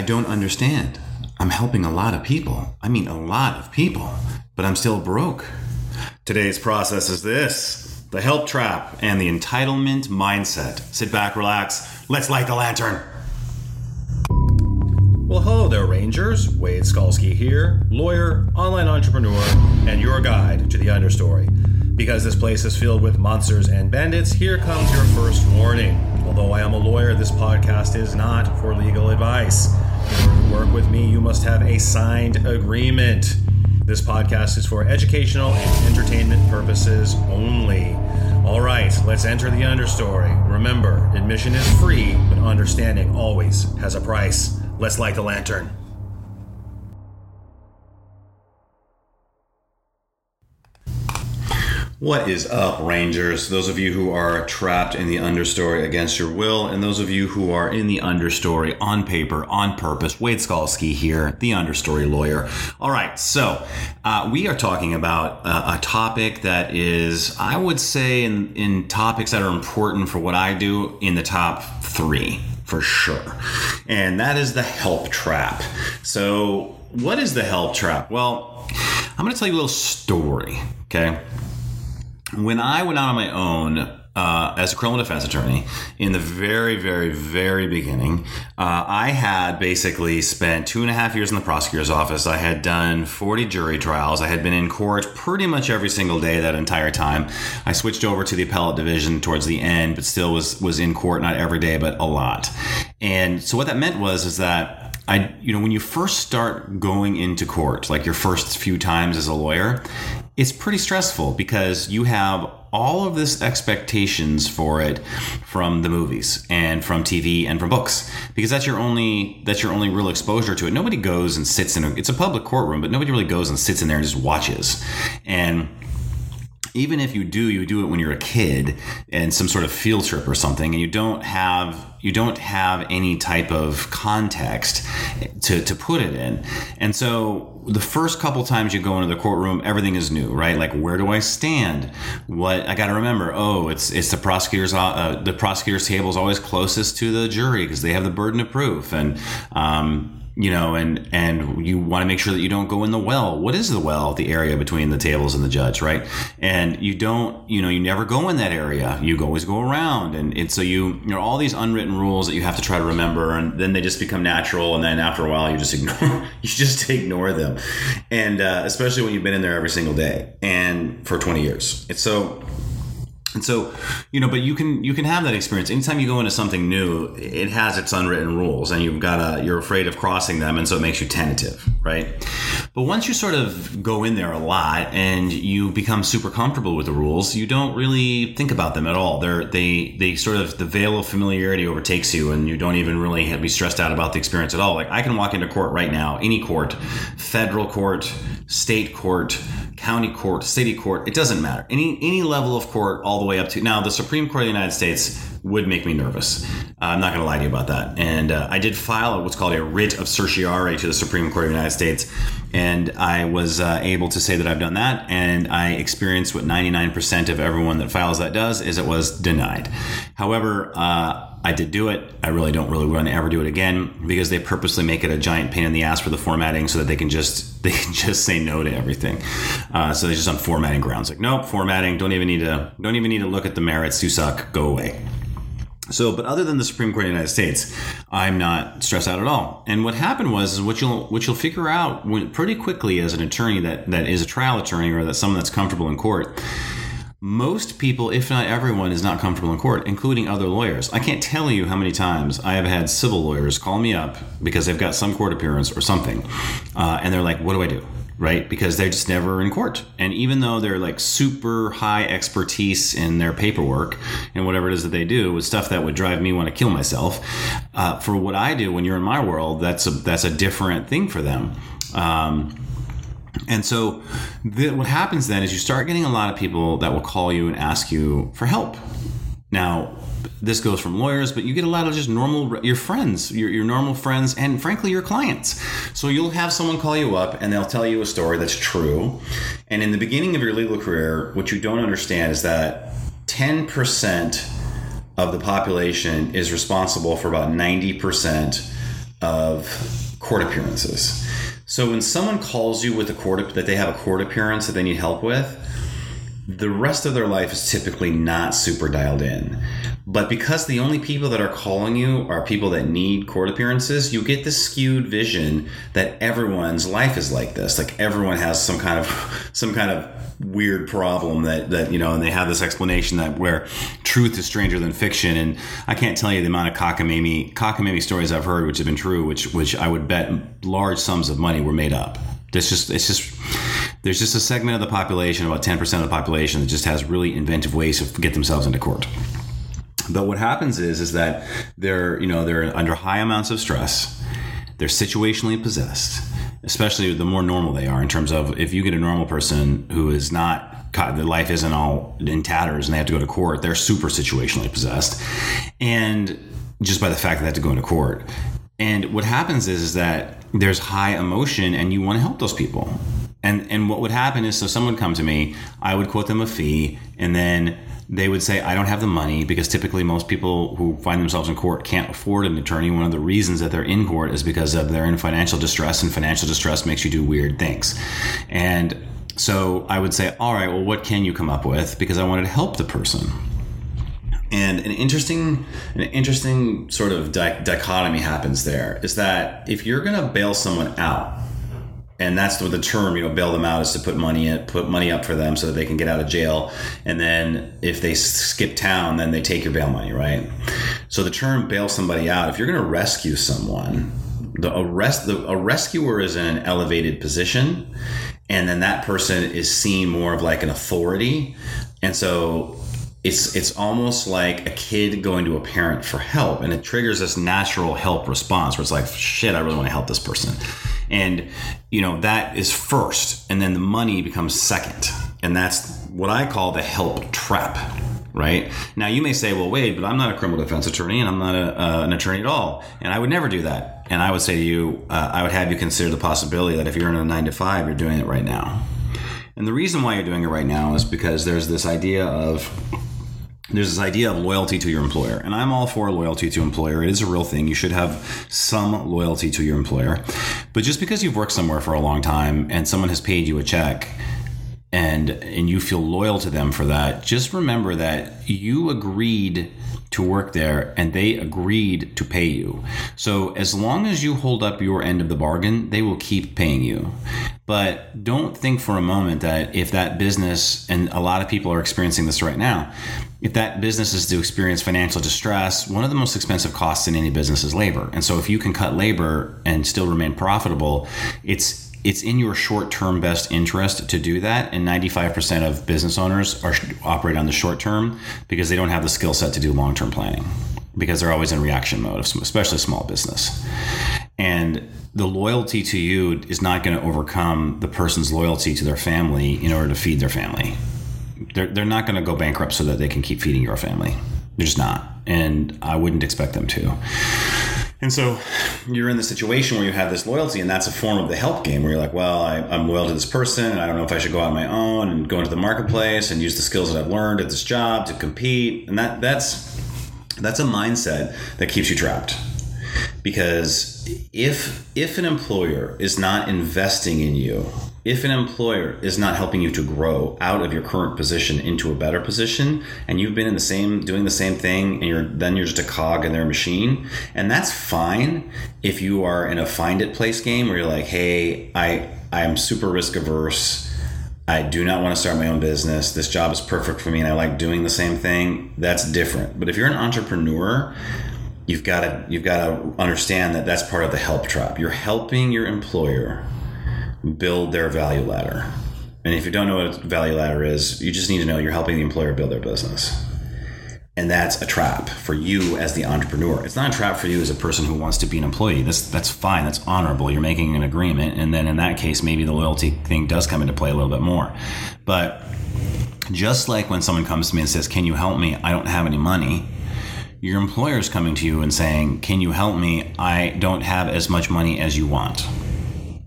I don't understand. I'm helping a lot of people. I mean, a lot of people, but I'm still broke. Today's process is this the help trap and the entitlement mindset. Sit back, relax. Let's light the lantern. Well, hello there, Rangers. Wade Skalski here, lawyer, online entrepreneur, and your guide to the understory. Because this place is filled with monsters and bandits, here comes your first warning. Although I am a lawyer, this podcast is not for legal advice. To work with me, you must have a signed agreement. This podcast is for educational and entertainment purposes only. All right, let's enter the understory. Remember, admission is free, but understanding always has a price. Let's light the lantern. What is up, Rangers? Those of you who are trapped in the understory against your will, and those of you who are in the understory on paper, on purpose. Wade Skalski here, the understory lawyer. All right, so uh, we are talking about uh, a topic that is, I would say, in, in topics that are important for what I do, in the top three for sure. And that is the help trap. So, what is the help trap? Well, I'm going to tell you a little story, okay? When I went out on my own uh, as a criminal defense attorney in the very, very, very beginning, uh, I had basically spent two and a half years in the prosecutor's office. I had done 40 jury trials. I had been in court pretty much every single day that entire time. I switched over to the appellate division towards the end, but still was was in court not every day, but a lot. And so what that meant was is that I, you know, when you first start going into court, like your first few times as a lawyer, it's pretty stressful because you have all of this expectations for it from the movies and from TV and from books because that's your only that's your only real exposure to it. Nobody goes and sits in a it's a public courtroom, but nobody really goes and sits in there and just watches. And even if you do, you do it when you're a kid and some sort of field trip or something, and you don't have you don't have any type of context to, to put it in. And so the first couple times you go into the courtroom, everything is new, right? Like where do I stand? What I got to remember? Oh, it's it's the prosecutor's uh, the prosecutor's table is always closest to the jury because they have the burden of proof, and um, you know, and and you want to make sure that you don't go in the well. What is the well? The area between the tables and the judge, right? And you don't, you know, you never go in that area. You always go around, and, and so you, you know, all these unwritten rules that you have to try to remember, and then they just become natural, and then after a while, you just ignore, you just ignore them, and uh, especially when you've been in there every single day and for twenty years. And so and so, you know, but you can you can have that experience anytime you go into something new. It has its unwritten rules, and you've got to you're afraid of crossing them, and so it makes you tentative, right? But once you sort of go in there a lot and you become super comfortable with the rules, you don't really think about them at all. They're they they sort of the veil of familiarity overtakes you, and you don't even really be stressed out about the experience at all. Like I can walk into court right now, any court, federal court, state court county court, city court, it doesn't matter. Any any level of court, all the way up to now, the Supreme Court of the United States would make me nervous. Uh, I'm not going to lie to you about that. And uh, I did file what's called a writ of certiorari to the Supreme Court of the United States, and I was uh, able to say that I've done that. And I experienced what 99% of everyone that files that does is it was denied. However uh, I did do it. I really don't really want to ever do it again because they purposely make it a giant pain in the ass for the formatting so that they can just they can just say no to everything. Uh, so they're just on formatting grounds like nope, formatting. Don't even need to don't even need to look at the merits. You suck. Go away. So, but other than the Supreme Court of the United States, I'm not stressed out at all. And what happened was, is what you'll what you'll figure out when, pretty quickly as an attorney that that is a trial attorney or that someone that's comfortable in court most people, if not everyone, is not comfortable in court, including other lawyers. I can't tell you how many times I have had civil lawyers call me up because they've got some court appearance or something, uh, and they're like, "What do I do?" Right? Because they're just never in court, and even though they're like super high expertise in their paperwork and whatever it is that they do with stuff that would drive me want to kill myself, uh, for what I do when you're in my world, that's a that's a different thing for them. Um, and so, the, what happens then is you start getting a lot of people that will call you and ask you for help. Now, this goes from lawyers, but you get a lot of just normal, your friends, your, your normal friends, and frankly, your clients. So you'll have someone call you up and they'll tell you a story that's true. And in the beginning of your legal career, what you don't understand is that 10% of the population is responsible for about 90% of court appearances. So when someone calls you with a court that they have a court appearance that they need help with, the rest of their life is typically not super dialed in. But because the only people that are calling you are people that need court appearances, you get this skewed vision that everyone's life is like this. Like everyone has some kind of some kind of weird problem that that you know, and they have this explanation that where truth is stranger than fiction. And I can't tell you the amount of cockamamie cockamamie stories I've heard which have been true, which which I would bet large sums of money were made up. It's just it's just there's just a segment of the population, about 10% of the population, that just has really inventive ways to get themselves into court. But what happens is is that they're you know they're under high amounts of stress. They're situationally possessed, especially the more normal they are in terms of if you get a normal person who is not their life isn't all in tatters and they have to go to court. They're super situationally possessed, and just by the fact that they have to go into court. And what happens is, is that there's high emotion, and you want to help those people. And and what would happen is, so someone would come to me, I would quote them a fee, and then they would say, I don't have the money because typically most people who find themselves in court can't afford an attorney. One of the reasons that they're in court is because of they're in financial distress, and financial distress makes you do weird things. And so I would say, All right, well, what can you come up with? Because I wanted to help the person. And an interesting, an interesting sort of dichotomy happens there is that if you're going to bail someone out, and that's the, the term you know bail them out is to put money in put money up for them so that they can get out of jail. And then if they skip town then they take your bail money right? So the term bail somebody out if you're going to rescue someone the arrest the a rescuer is in an elevated position and then that person is seen more of like an authority. And so it's it's almost like a kid going to a parent for help and it triggers this natural help response where it's like shit i really want to help this person and you know that is first and then the money becomes second. And that's what i call the help trap right? Now you may say well wait but i'm not a criminal defense attorney and i'm not a, uh, an attorney at all. And i would never do that. And i would say to you uh, i would have you consider the possibility that if you're in a nine to five you're doing it right now. And the reason why you're doing it right now is because there's this idea of there's this idea of loyalty to your employer and i'm all for loyalty to employer. It is a real thing. You should have some loyalty to your employer. But just because you've worked somewhere for a long time and someone has paid you a check and and you feel loyal to them for that just remember that you agreed to work there and they agreed to pay you. So as long as you hold up your end of the bargain they will keep paying you. But don't think for a moment that if that business and a lot of people are experiencing this right now if that business is to experience financial distress, one of the most expensive costs in any business is labor. And so if you can cut labor and still remain profitable, it's it's in your short-term best interest to do that. And 95% of business owners are operate on the short term because they don't have the skill set to do long-term planning because they're always in reaction mode especially small business. And the loyalty to you is not going to overcome the person's loyalty to their family in order to feed their family they're, they're not going to go bankrupt so that they can keep feeding your family. They're just not. And I wouldn't expect them to. And so you're in the situation where you have this loyalty, and that's a form of the help game where you're like, well, I, am loyal to this person, and I don't know if I should go out on my own and go into the marketplace and use the skills that I've learned at this job to compete. And that that's that's a mindset that keeps you trapped. Because if if an employer is not investing in you if an employer is not helping you to grow out of your current position into a better position and you've been in the same doing the same thing and you're then you're just a cog in their machine and that's fine if you are in a find it place game where you're like hey i i am super risk averse I do not want to start my own business. This job is perfect for me and I like doing the same thing. That's different. But if you're an entrepreneur, you've got to you've got to understand that that's part of the help trap. You're helping your employer build their value ladder. And if you don't know what a value ladder is, you just need to know you're helping the employer build their business. And that's a trap for you as the entrepreneur. It's not a trap for you as a person who wants to be an employee. That's that's fine. That's honorable. You're making an agreement, and then in that case, maybe the loyalty thing does come into play a little bit more. But just like when someone comes to me and says, "Can you help me? I don't have any money." Your employer is coming to you and saying, "Can you help me? I don't have as much money as you want."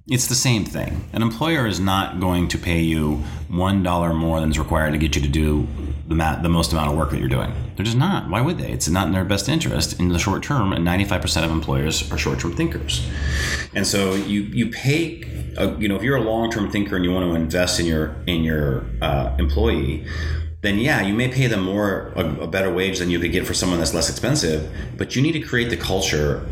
It's the same thing. An employer is not going to pay you one dollar more than is required to get you to do the, the most amount of work that you're doing. They're just not. Why would they? It's not in their best interest in the short term. And 95% of employers are short term thinkers. And so you you pay. Uh, you know, if you're a long term thinker and you want to invest in your in your uh, employee, then yeah, you may pay them more a, a better wage than you could get for someone that's less expensive. But you need to create the culture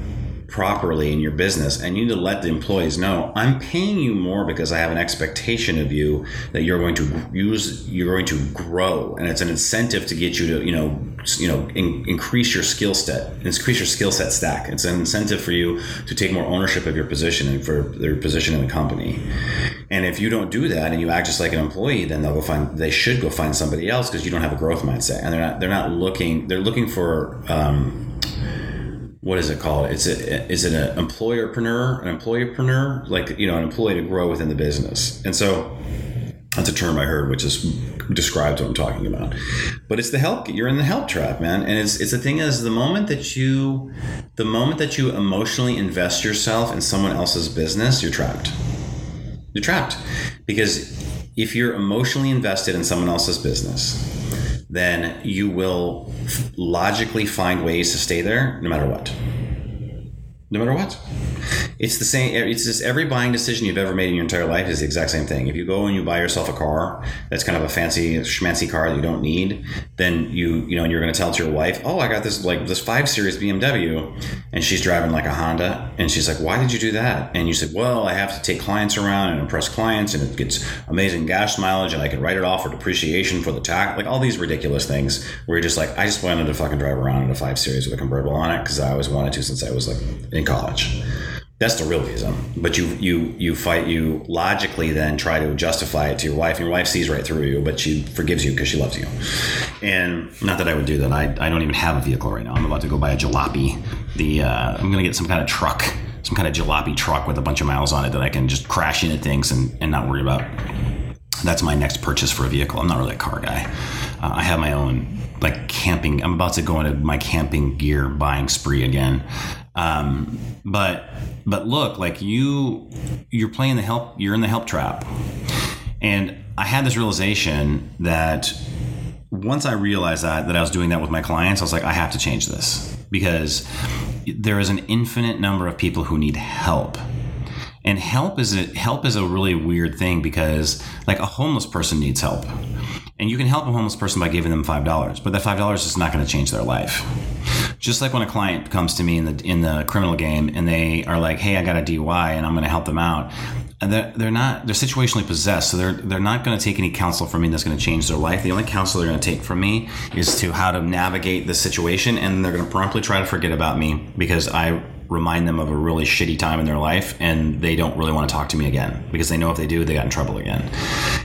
properly in your business and you need to let the employees know i'm paying you more because i have an expectation of you that you're going to use you're going to grow. And it's an incentive to get you to you know you know in, increase your skill set increase your skill set stack. It's an incentive for you to take more ownership of your position and for their position in the company. And if you don't do that and you act just like an employee then they'll go find they should go find somebody else because you don't have a growth mindset. And they're not they're not looking they're looking for um, what is it called? It's a, is it an employerpreneur, an employerpreneur, like you know, an employee to grow within the business. And so that's a term I heard, which is describes what I'm talking about. But it's the help. You're in the help trap, man. And it's it's the thing is the moment that you, the moment that you emotionally invest yourself in someone else's business, you're trapped. You're trapped because if you're emotionally invested in someone else's business then you will logically find ways to stay there no matter what. No matter what. It's the same. It's just every buying decision you've ever made in your entire life is the exact same thing. If you go and you buy yourself a car that's kind of a fancy schmancy car that you don't need, then you you know and you're going to tell to your wife, oh, I got this like this five series BMW, and she's driving like a Honda, and she's like, why did you do that? And you said, well, I have to take clients around and impress clients, and it gets amazing gas mileage, and I can write it off for depreciation for the tax, like all these ridiculous things where you're just like, I just wanted to fucking drive around in a five series with a convertible on it because I always wanted to since I was like in college. That's the real reason. But you you you fight you logically then try to justify it to your wife. And your wife sees right through you, but she forgives you because she loves you. And not that I would do that. I, I don't even have a vehicle right now. I'm about to go buy a jalopy. The uh, I'm gonna get some kind of truck, some kind of jalopy truck with a bunch of miles on it that I can just crash into things and, and not worry about. That's my next purchase for a vehicle. I'm not really a car guy. Uh, I have my own like camping. I'm about to go into my camping gear buying spree again. Um, but but look, like you you're playing the help. You're in the help trap, and I had this realization that once I realized that that I was doing that with my clients, I was like, I have to change this because there is an infinite number of people who need help. And help is a help is a really weird thing because like a homeless person needs help. And you can help a homeless person by giving them five dollars but that five dollars is not going to change their life just like when a client comes to me in the in the criminal game and they are like hey i got a dui and i'm going to help them out and they're, they're not they're situationally possessed so they're they're not going to take any counsel from me that's going to change their life. The only counsel they're going to take from me is to how to navigate the situation and they're going to promptly try to forget about me because i remind them of a really shitty time in their life and they don't really want to talk to me again because they know if they do they got in trouble again.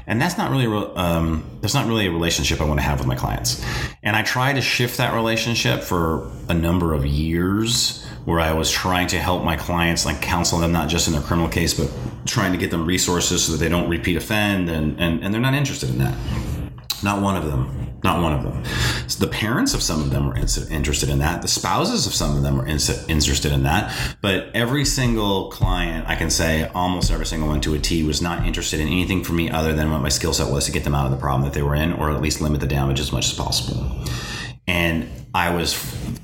And that's not really um, that's not really a relationship i want to have with my clients. And i try to shift that relationship for a number of years where i was trying to help my clients like counsel them not just in their criminal case but trying to get them resources so that they don't repeat offend and, and, and they're not interested in that not one of them not one of them. So the parents of some of them were interested in that. The spouses of some of them were interested in that. But every single client, I can say almost every single one to a T, was not interested in anything for me other than what my skill set was to get them out of the problem that they were in, or at least limit the damage as much as possible. And I was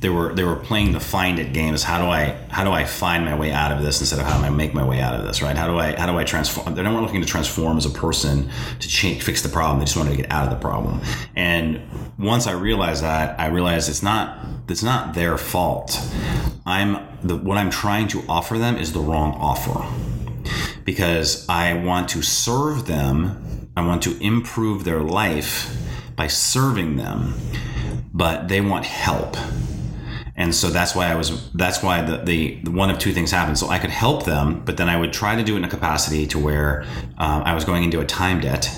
they were they were playing the find it game is how do I how do I find my way out of this instead of how do I make my way out of this right? How do I how do I transform they're not looking to transform as a person to change fix the problem. They just wanted to get out of the problem. And once I realized that I realized it's not it's not their fault. I'm the what I'm trying to offer them is the wrong offer. Because I want to serve them I want to improve their life by serving them but they want help and so that's why I was that's why the, the, the, one of two things happened. So I could help them, but then I would try to do it in a capacity to where uh, I was going into a time debt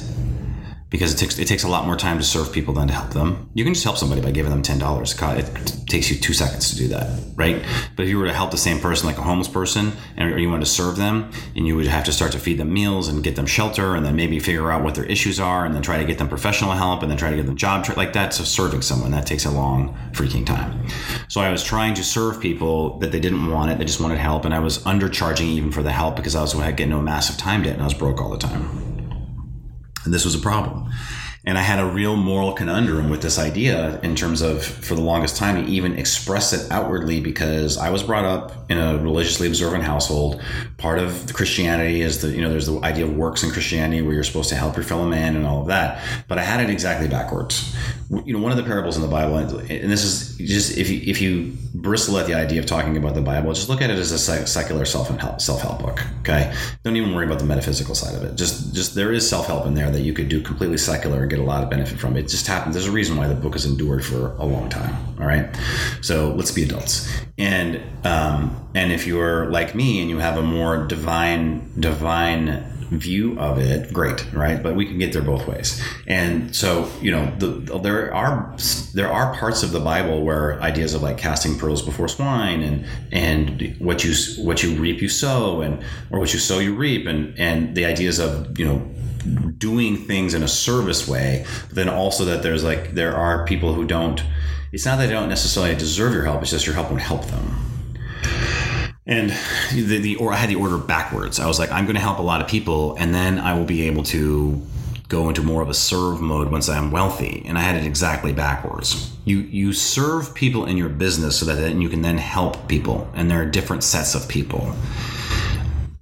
because it takes it takes a lot more time to serve people than to help them. You can just help somebody by giving them ten dollars. It takes you two seconds to do that, right? But if you were to help the same person, like a homeless person, and you wanted to serve them, and you would have to start to feed them meals and get them shelter, and then maybe figure out what their issues are, and then try to get them professional help, and then try to get them job tra- like that's so serving someone that takes a long freaking time. So I was trying to serve people that they didn't want it, they just wanted help, and I was undercharging even for the help because I was getting a massive time debt, and I was broke all the time. And this was a problem. And I had a real moral conundrum with this idea in terms of, for the longest time, to even express it outwardly because I was brought up in a religiously observant household. Part of Christianity is the, you know, there's the idea of works in Christianity where you're supposed to help your fellow man and all of that. But I had it exactly backwards. You know, one of the parables in the Bible, and this is just if you, if you bristle at the idea of talking about the Bible, just look at it as a secular self help self help book. Okay, don't even worry about the metaphysical side of it. Just just there is self help in there that you could do completely secular get a lot of benefit from. It just happens. There's a reason why the book has endured for a long time. All right, so let's be adults. And um, and if you're like me and you have a more divine divine view of it, great, right? But we can get there both ways. And so, you know, the, there are there are parts of the Bible where ideas of like casting pearls before swine and and what you what you reap you sow and or what you sow you reap and and the ideas of you know doing things in a service way, but then also that there's like there are people who don't. It's not that they don't necessarily deserve your help; it's just your help won't help them. And the, the or I had the order backwards. I was like, I'm going to help a lot of people, and then I will be able to go into more of a serve mode once I'm wealthy. And I had it exactly backwards. You you serve people in your business so that then you can then help people, and there are different sets of people.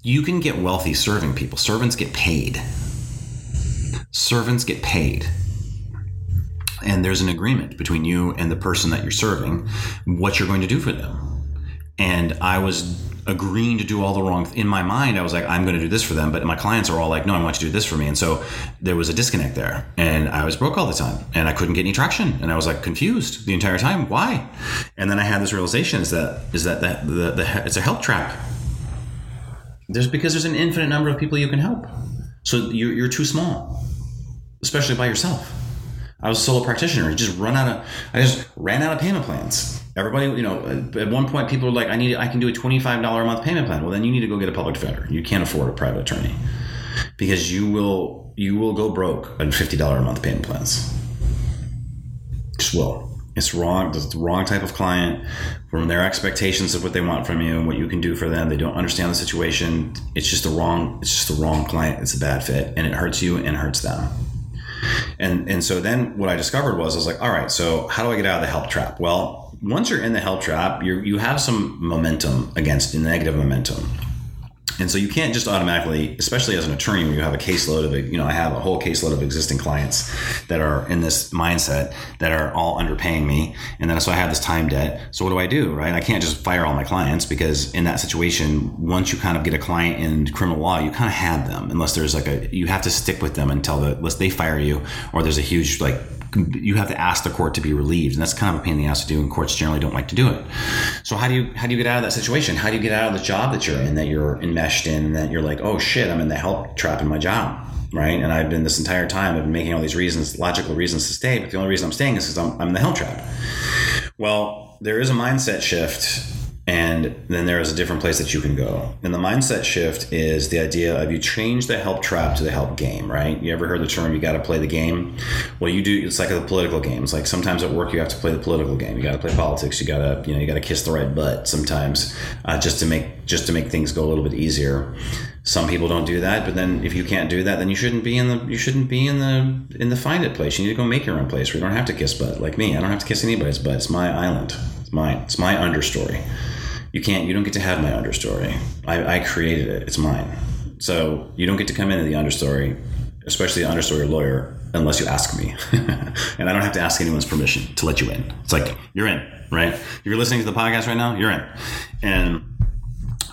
You can get wealthy serving people. Servants get paid servants get paid. And there's an agreement between you and the person that you're serving what you're going to do for them. And i was agreeing to do all the wrong in my mind i was like i'm going to do this for them but my clients are all like no i want you to do this for me. And so there was a disconnect there and i was broke all the time and i couldn't get any traction and i was like confused the entire time. Why? And then i had this realization is that is that, that the, the, it's a help trap. There's because there's an infinite number of people you can help. So you're, you're too small especially by yourself. I was a solo practitioner. I just run out of, I just ran out of payment plans. Everybody, you know, at one point people were like, I need, I can do a $25 a month payment plan. Well, then you need to go get a public defender. You can't afford a private attorney because you will, you will go broke on $50 a month payment plans. Just will. It's wrong. It's the wrong type of client from their expectations of what they want from you and what you can do for them. They don't understand the situation. It's just the wrong. It's just the wrong client. It's a bad fit, and it hurts you and hurts them. And and so then what I discovered was I was like, all right, so how do I get out of the help trap? Well, once you're in the help trap, you you have some momentum against the negative momentum. And so you can't just automatically, especially as an attorney, when you have a caseload of, you know, I have a whole caseload of existing clients that are in this mindset that are all underpaying me. And then so I have this time debt. So what do I do, right? I can't just fire all my clients because in that situation, once you kind of get a client in criminal law, you kind of have them unless there's like a, you have to stick with them until the, unless they fire you or there's a huge like you have to ask the court to be relieved, and that's kind of a pain in the ass to do. And courts generally don't like to do it. So how do you how do you get out of that situation? How do you get out of the job that you're in, that you're enmeshed in, and that you're like, oh shit, I'm in the help trap in my job, right? And I've been this entire time, I've been making all these reasons, logical reasons to stay, but the only reason I'm staying is because I'm, I'm in the help trap. Well, there is a mindset shift and then there is a different place that you can go. And the mindset shift is the idea of you change the help trap to the help game, right? You ever heard the term you got to play the game? Well, you do. It's like the political games. Like sometimes at work you have to play the political game. You got to play politics. You got to you know you got to kiss the right butt sometimes uh, just to make just to make things go a little bit easier. Some people don't do that, but then if you can't do that, then you shouldn't be in the you shouldn't be in the in the find it place. You need to go make your own place where you don't have to kiss butt. Like me, I don't have to kiss anybody's butt. It's my island. It's mine. It's my understory you can't you don't get to have my understory I, I created it it's mine so you don't get to come into the understory especially the understory lawyer unless you ask me and i don't have to ask anyone's permission to let you in it's like you're in right if you're listening to the podcast right now you're in and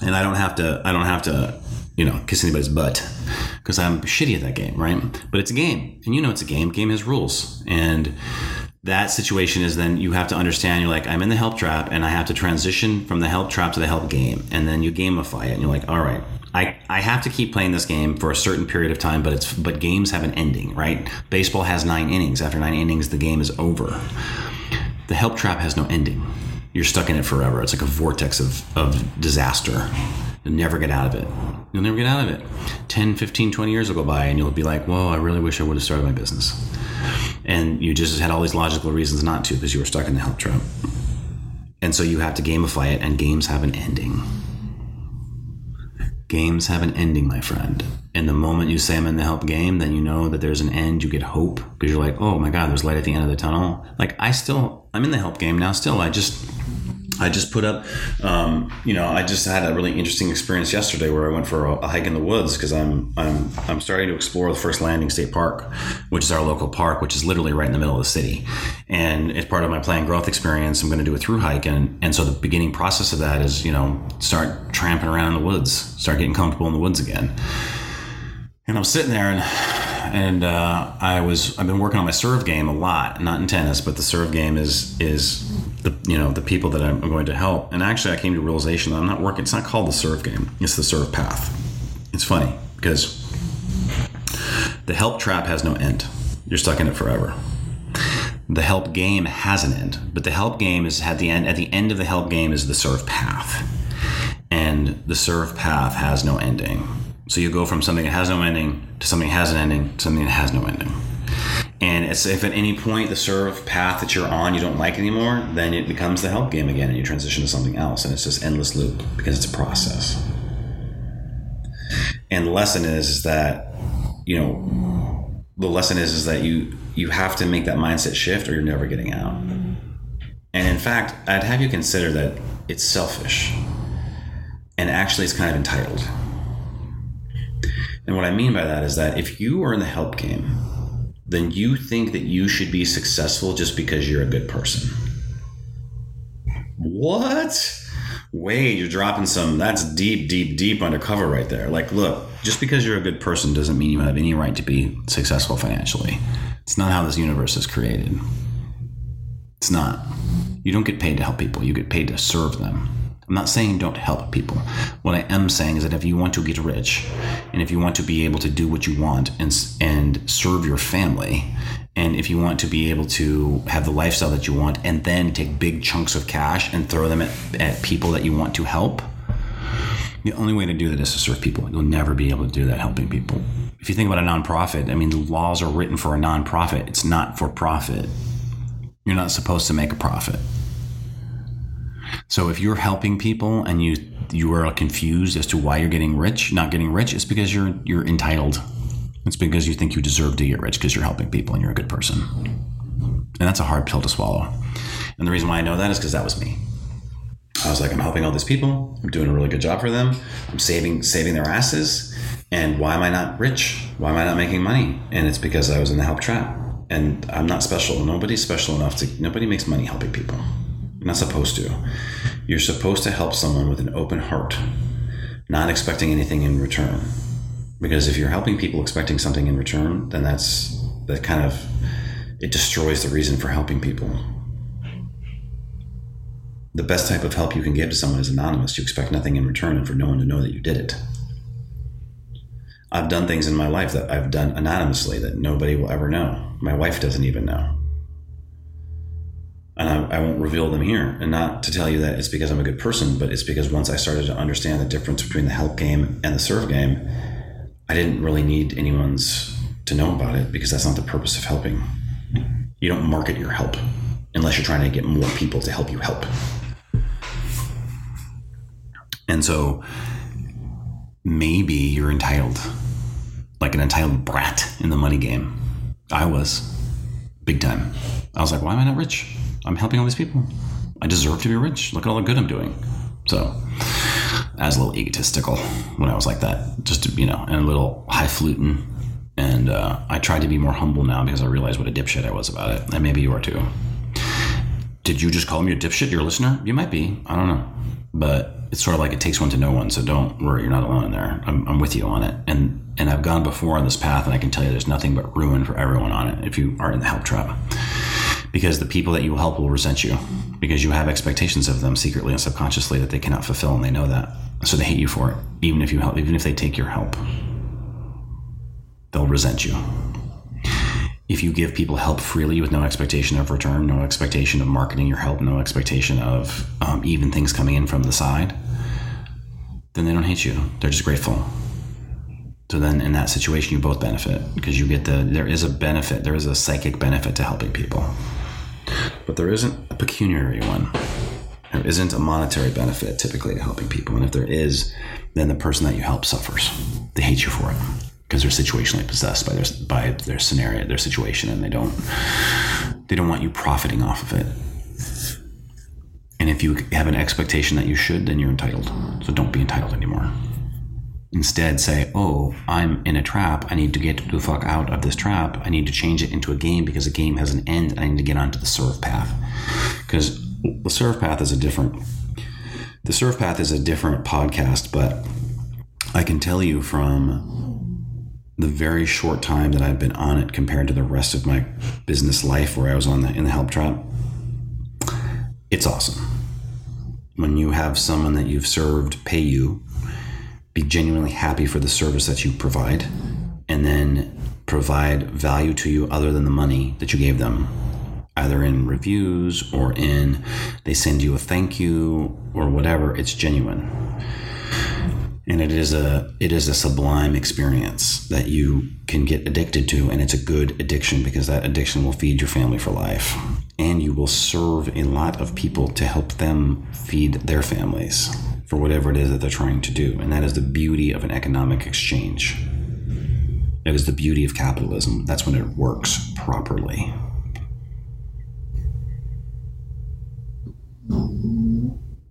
and i don't have to i don't have to you know kiss anybody's butt because i'm shitty at that game right but it's a game and you know it's a game game has rules and that situation is then you have to understand you're like i'm in the help trap and i have to transition from the help trap to the help game and then you gamify it and you're like all right I, I have to keep playing this game for a certain period of time, but it's but games have an ending, right? Baseball has nine innings. After nine innings, the game is over. The help trap has no ending. You're stuck in it forever. It's like a vortex of, of disaster. You'll never get out of it. You'll never get out of it. 10, 15, 20 years will go by and you'll be like, whoa, I really wish I would have started my business. And you just had all these logical reasons not to because you were stuck in the help trap. And so you have to gamify it, and games have an ending. Games have an ending, my friend. And the moment you say I'm in the help game, then you know that there's an end. You get hope because you're like, oh my God, there's light at the end of the tunnel. Like I still, I'm in the help game now. Still, I just I just put up, um, you know, I just had a really interesting experience yesterday where I went for a, a hike in the woods because I'm I'm I'm starting to explore the First Landing State Park, which is our local park, which is literally right in the middle of the city, and it's part of my planned growth experience. I'm going to do a through hike, and and so the beginning process of that is you know start tramping around in the woods, start getting comfortable in the woods again, and I'm sitting there and and uh, I was I've been working on my serve game a lot, not in tennis, but the serve game is is the you know the people that I'm going to help. And actually, I came to realization that I'm not working. It's not called the serve game. It's the serve path. It's funny because the help trap has no end. You're stuck in it forever. The help game has an end, but the help game is at the end. At the end of the help game is the serve path, and the serve path has no ending. So you go from something that has no ending to something that has an ending to something that has no ending. And it's if at any point the serve path that you're on you don't like anymore, then it becomes the help game again and you transition to something else. And it's just endless loop because it's a process. And the lesson is, is that, you know, the lesson is is that you you have to make that mindset shift or you're never getting out. And in fact, I'd have you consider that it's selfish. And actually it's kind of entitled. And what I mean by that is that if you are in the help game, then you think that you should be successful just because you're a good person. What? Wade, you're dropping some, that's deep, deep, deep undercover right there. Like, look, just because you're a good person doesn't mean you have any right to be successful financially. It's not how this universe is created. It's not. You don't get paid to help people, you get paid to serve them. I'm not saying don't help people. What I am saying is that if you want to get rich and if you want to be able to do what you want and, and serve your family, and if you want to be able to have the lifestyle that you want and then take big chunks of cash and throw them at, at people that you want to help, the only way to do that is to serve people. You'll never be able to do that helping people. If you think about a nonprofit, I mean, the laws are written for a nonprofit, it's not for profit. You're not supposed to make a profit. So if you're helping people and you you are confused as to why you're getting rich, not getting rich, it's because you're you're entitled. It's because you think you deserve to get rich because you're helping people and you're a good person. And that's a hard pill to swallow. And the reason why I know that is because that was me. I was like, I'm helping all these people. I'm doing a really good job for them. I'm saving saving their asses. And why am I not rich? Why am I not making money? And it's because I was in the help trap. And I'm not special. Nobody's special enough to. Nobody makes money helping people. You're not supposed to. You're supposed to help someone with an open heart, not expecting anything in return. Because if you're helping people expecting something in return, then that's that kind of it destroys the reason for helping people. The best type of help you can give to someone is anonymous. You expect nothing in return and for no one to know that you did it. I've done things in my life that I've done anonymously that nobody will ever know. My wife doesn't even know and I, I, won't reveal them here. And not to tell you that it's because I'm a good person, but it's because once I started to understand the difference between the help game and the serve game, I didn't really need anyone's to know about it because that's not the purpose of helping. You don't market your help unless you're trying to get more people to help you help. And so maybe you're entitled, like an entitled brat in the money game. I was big time. I was like, why am I not rich? I'm helping all these people. I deserve to be rich. Look at all the good I'm doing. So, I was a little egotistical when I was like that, just to, you know, and a little highfalutin. And uh, I tried to be more humble now because I realized what a dipshit I was about it. And maybe you are too. Did you just call me a dipshit, your listener? You might be. I don't know. But it's sort of like it takes one to know one. So don't worry, you're not alone in there. I'm, I'm with you on it. And and I've gone before on this path, and I can tell you there's nothing but ruin for everyone on it if you are in the help trap because the people that you help will resent you because you have expectations of them secretly and subconsciously that they cannot fulfill and they know that So they hate you for it, even if you help, even if they take your help. They'll resent you. If you give people help freely with no expectation of return, no expectation of marketing your help, no expectation of um, even things coming in from the side, then they don't hate you. They're just grateful. So then in that situation, you both benefit because you get the, there is a benefit, there is a psychic benefit to helping people. But there isn't a pecuniary one. There isn't a monetary benefit typically to helping people. And if there is, then the person that you help suffers. They hate you for it because they're situationally possessed by their by their scenario, their situation, and they don't they don't want you profiting off of it. And if you have an expectation that you should, then you're entitled. So don't be entitled anymore. Instead, say, "Oh, I'm in a trap. I need to get the fuck out of this trap. I need to change it into a game because a game has an end, and I need to get onto the serve path." Because the serve path is a different. The serve path is a different podcast, but I can tell you from the very short time that I've been on it compared to the rest of my business life where I was on the in the help trap, it's awesome. When you have someone that you've served pay you, be genuinely happy for the service that you provide, and then provide value to you other than the money that you gave them, either in reviews or in they send you a thank you or whatever, it's genuine. And it is a it is a sublime experience that you can get addicted to and it's a good addiction because that addiction will feed your family for life. And you will serve a lot of people to help them feed their families for whatever it is that they're trying to do. And that is the beauty of an economic exchange. It is the beauty of capitalism. That's when it works properly.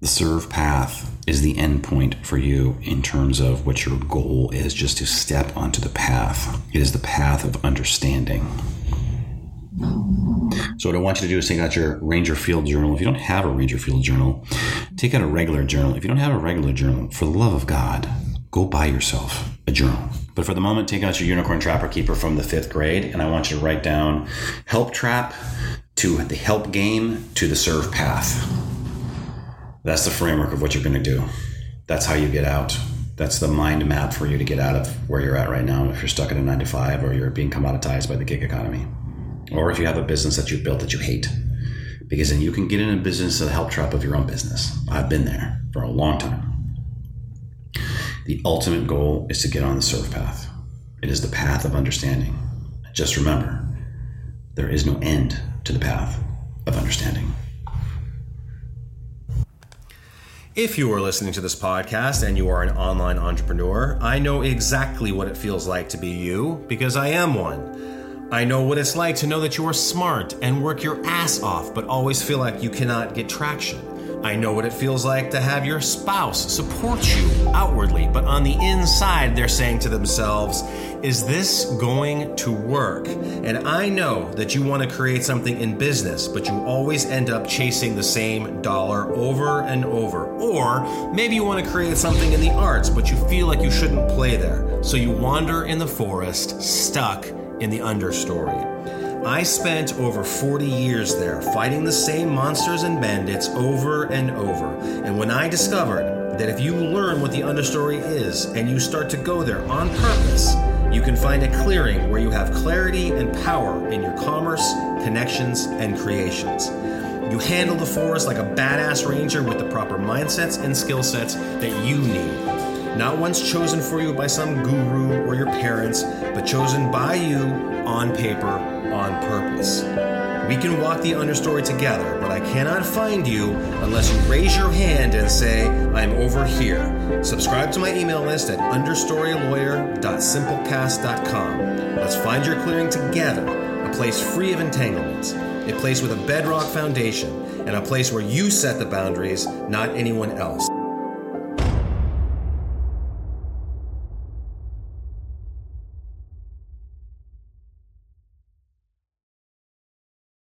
The serve path is the end point for you in terms of what your goal is just to step onto the path. It is the path of understanding so what i want you to do is take out your ranger field journal if you don't have a ranger field journal take out a regular journal if you don't have a regular journal for the love of god go buy yourself a journal but for the moment take out your unicorn trapper keeper from the fifth grade and i want you to write down help trap to the help game to the serve path that's the framework of what you're going to do. That's how you get out. That's the mind map for you to get out of where you're at right now. If you're stuck in a nine to five or you're being commoditized by the gig economy, or if you have a business that you've built that you hate, because then you can get in a business, a help trap of your own business. I've been there for a long time. The ultimate goal is to get on the serve path. It is the path of understanding. Just remember, there is no end to the path of understanding. If you are listening to this podcast and you are an online entrepreneur, I know exactly what it feels like to be you because I am one. I know what it's like to know that you are smart and work your ass off, but always feel like you cannot get traction. I know what it feels like to have your spouse support you outwardly, but on the inside, they're saying to themselves, Is this going to work? And I know that you want to create something in business, but you always end up chasing the same dollar over and over. Or maybe you want to create something in the arts, but you feel like you shouldn't play there. So you wander in the forest, stuck in the understory. I spent over 40 years there fighting the same monsters and bandits over and over. And when I discovered that if you learn what the understory is and you start to go there on purpose, you can find a clearing where you have clarity and power in your commerce, connections, and creations. You handle the forest like a badass ranger with the proper mindsets and skill sets that you need. Not once chosen for you by some guru or your parents, but chosen by you on paper on purpose. We can walk the understory together, but I cannot find you unless you raise your hand and say, I'm over here. Subscribe to my email list at understorylawyer.simplecast.com. Let's find your clearing together, a place free of entanglements, a place with a bedrock foundation, and a place where you set the boundaries, not anyone else.